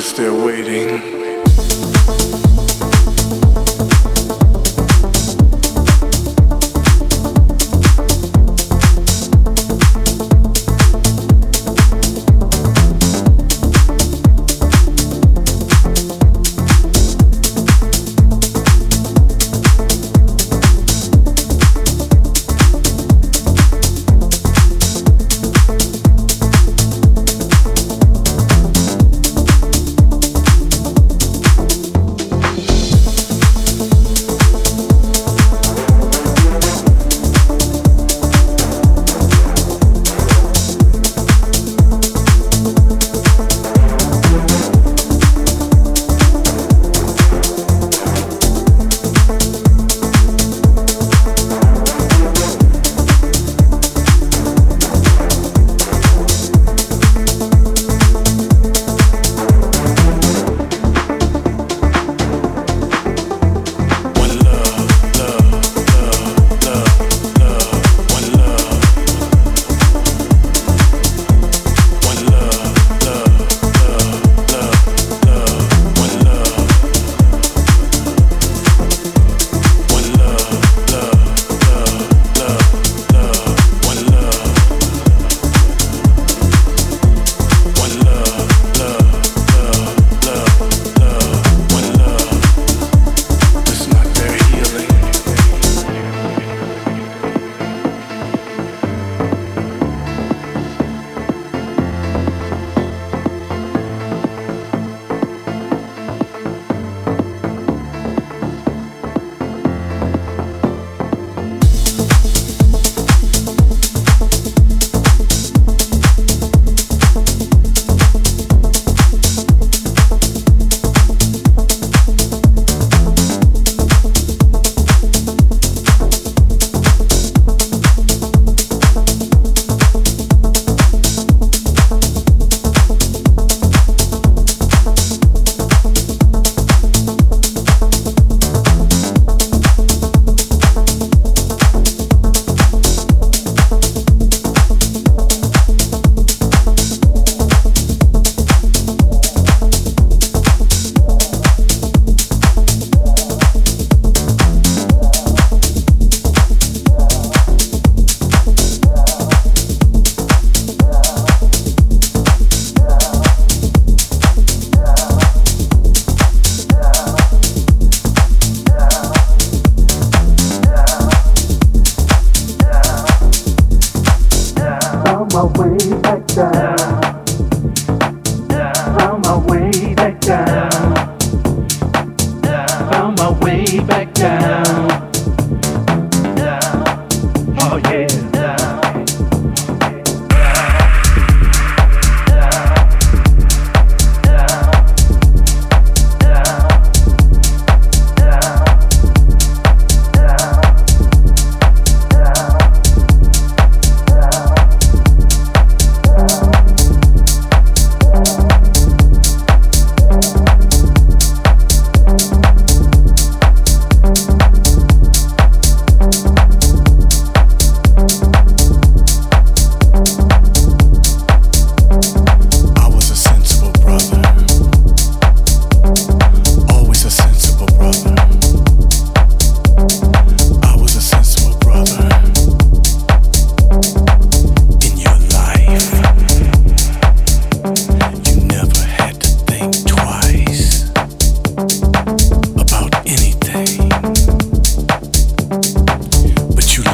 because they're waiting.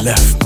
left.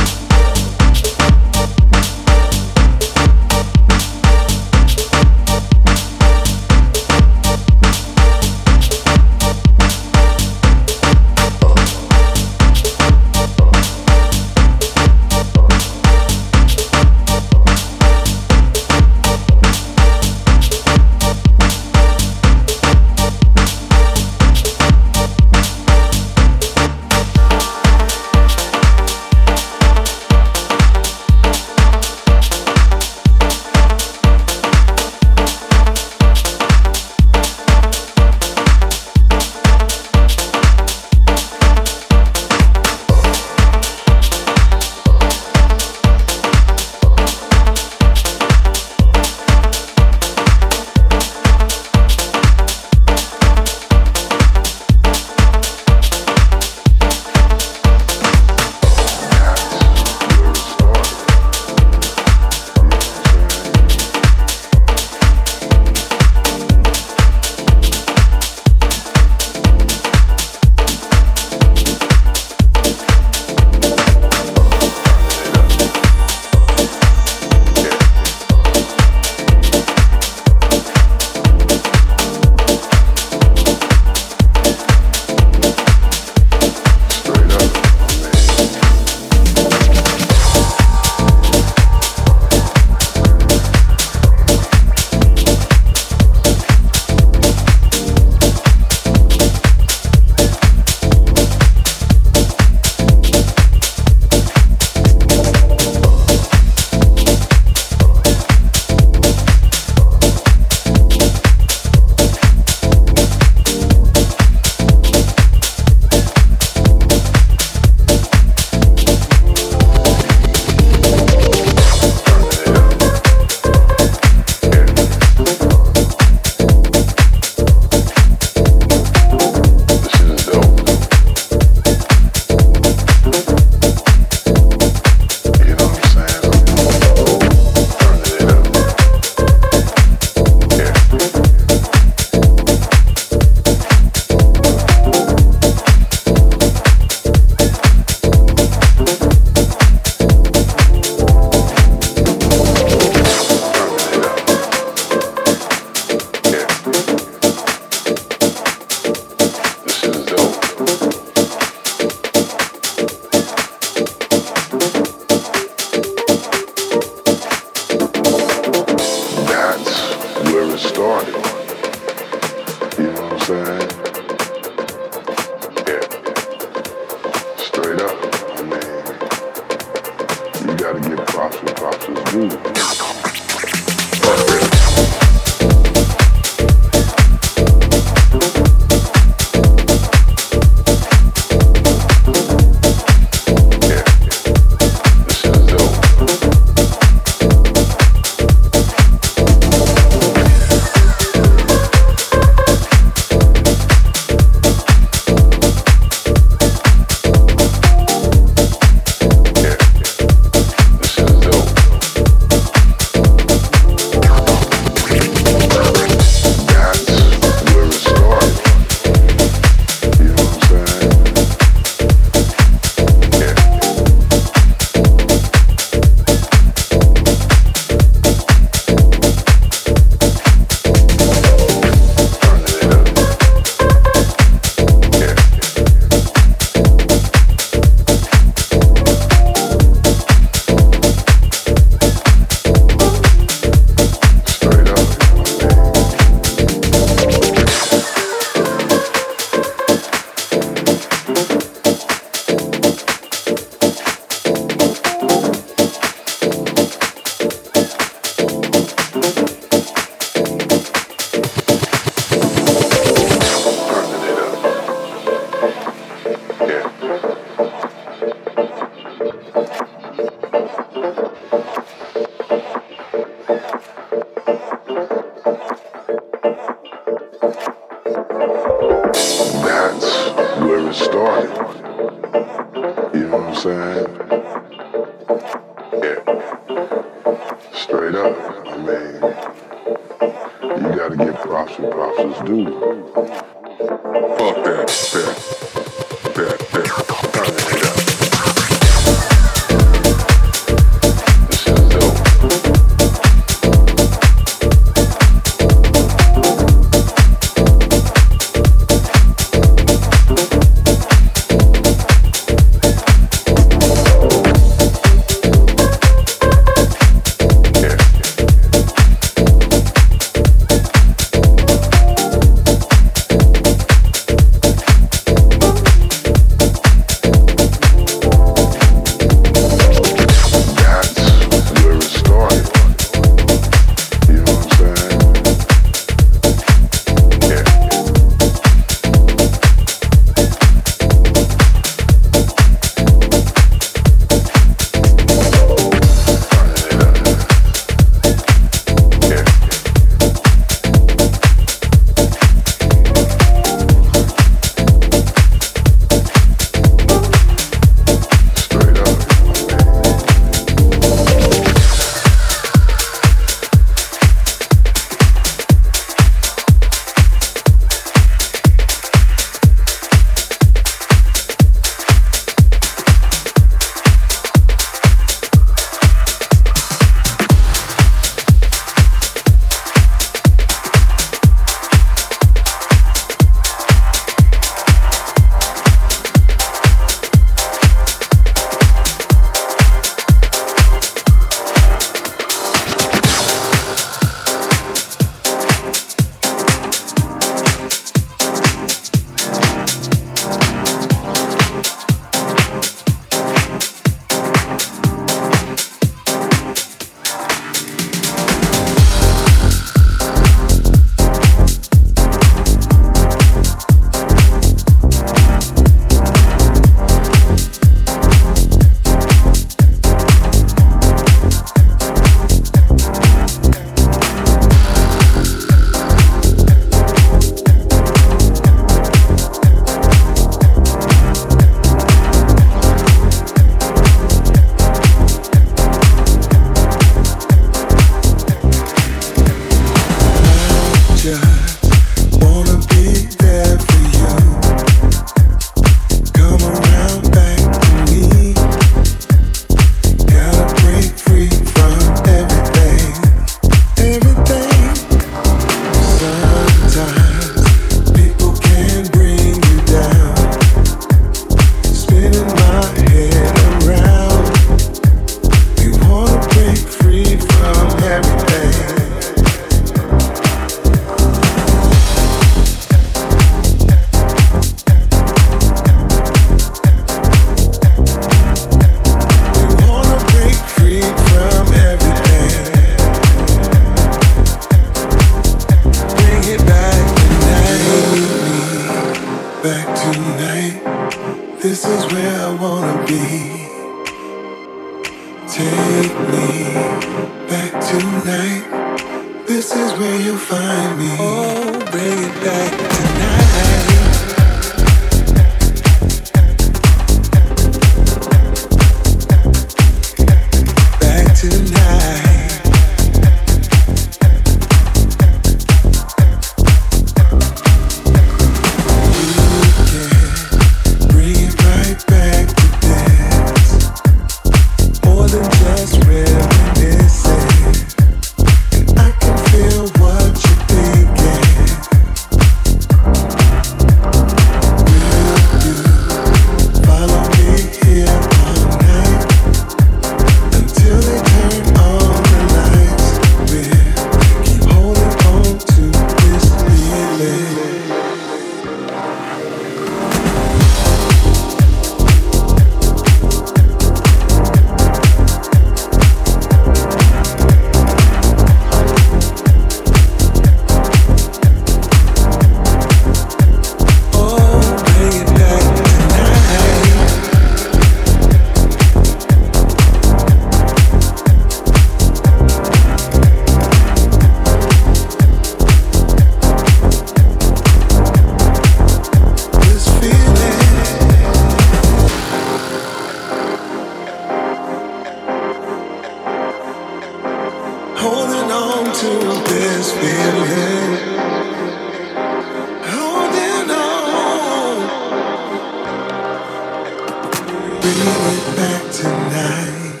back tonight.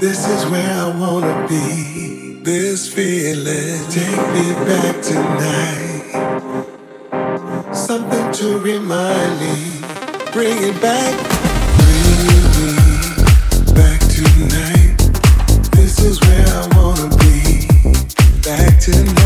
This is where I wanna be. This feeling, take me back tonight. Something to remind me, bring it back. Bring me back tonight. This is where I wanna be. Back tonight.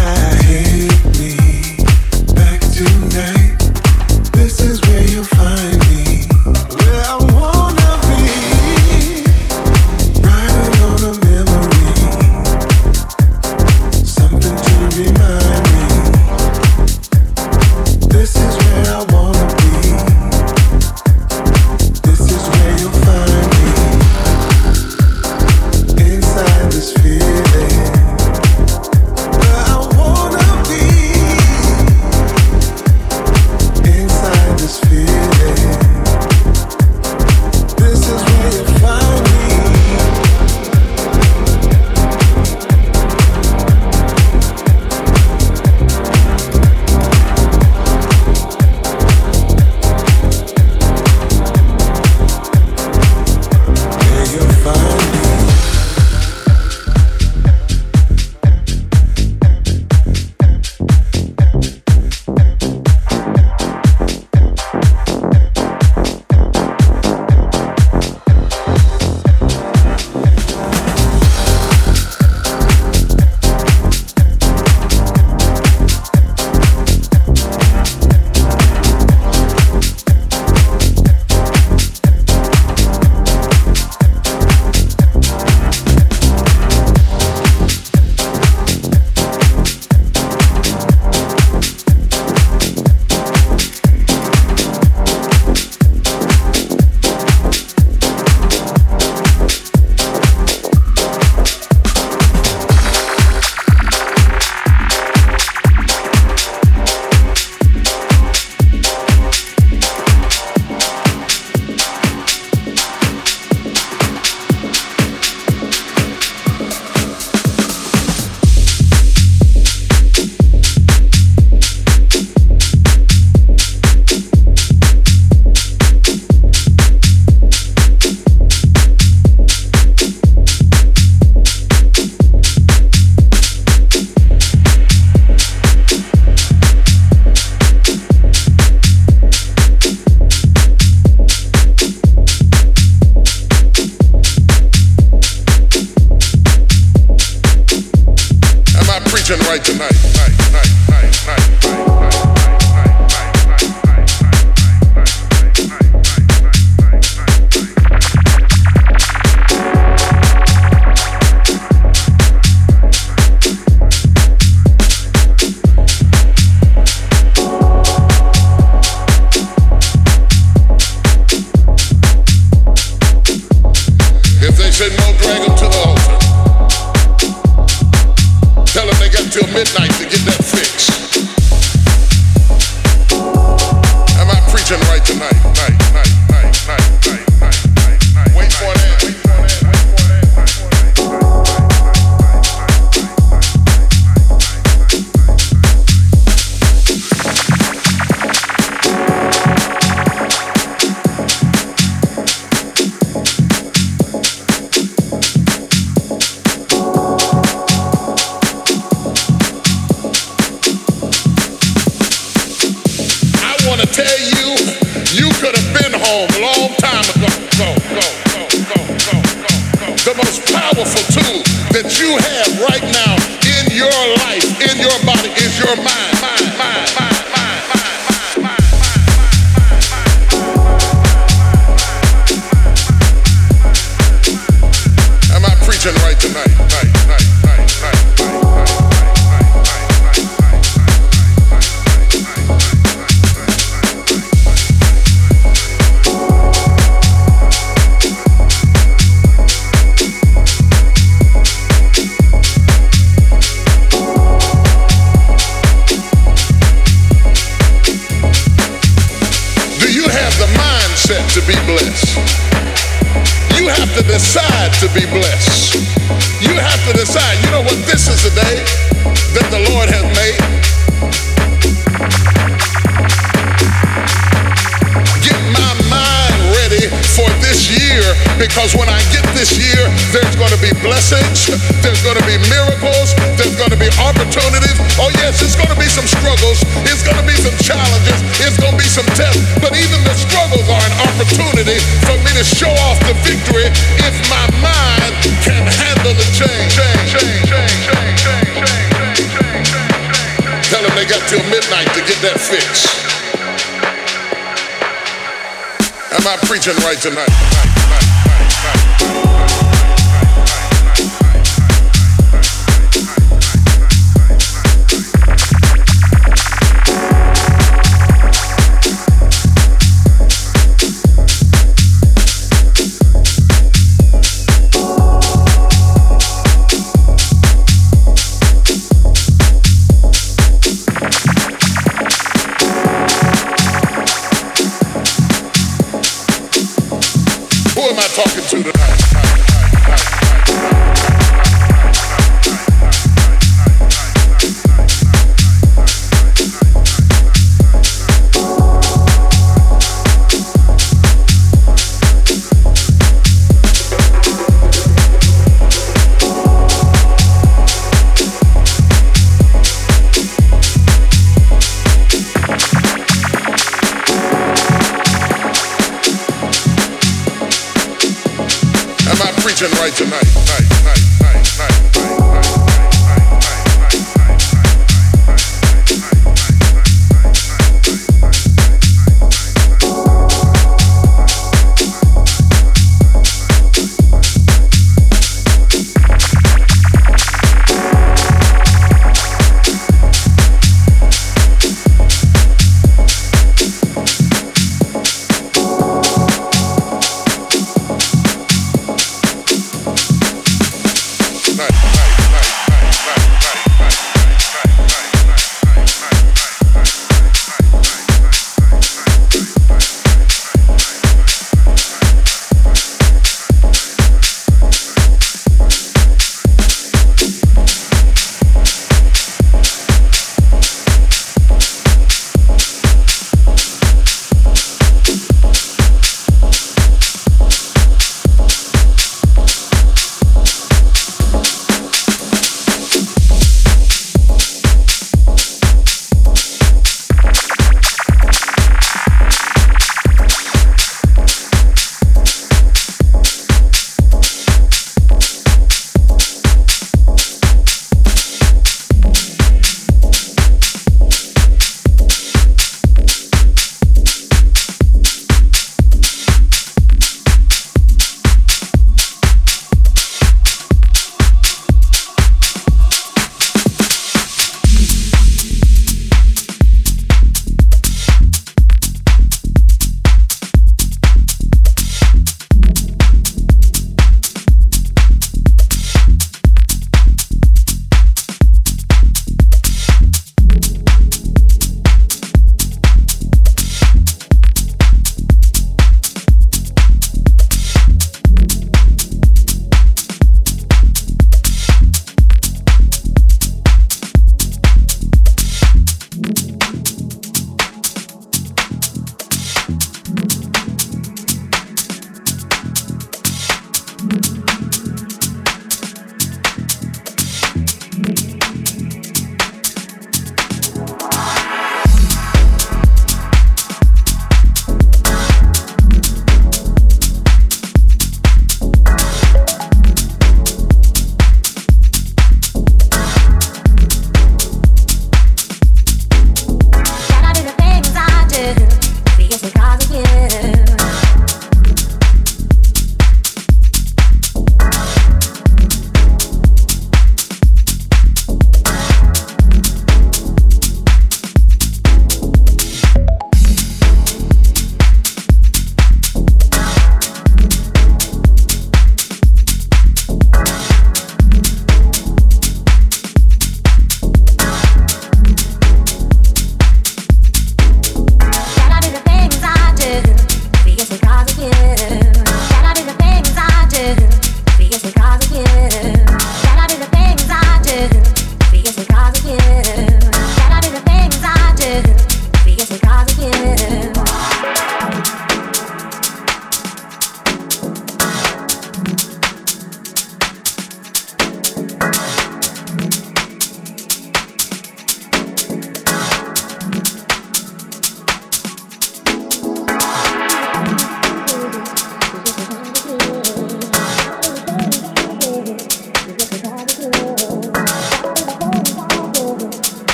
your mind.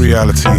Reality,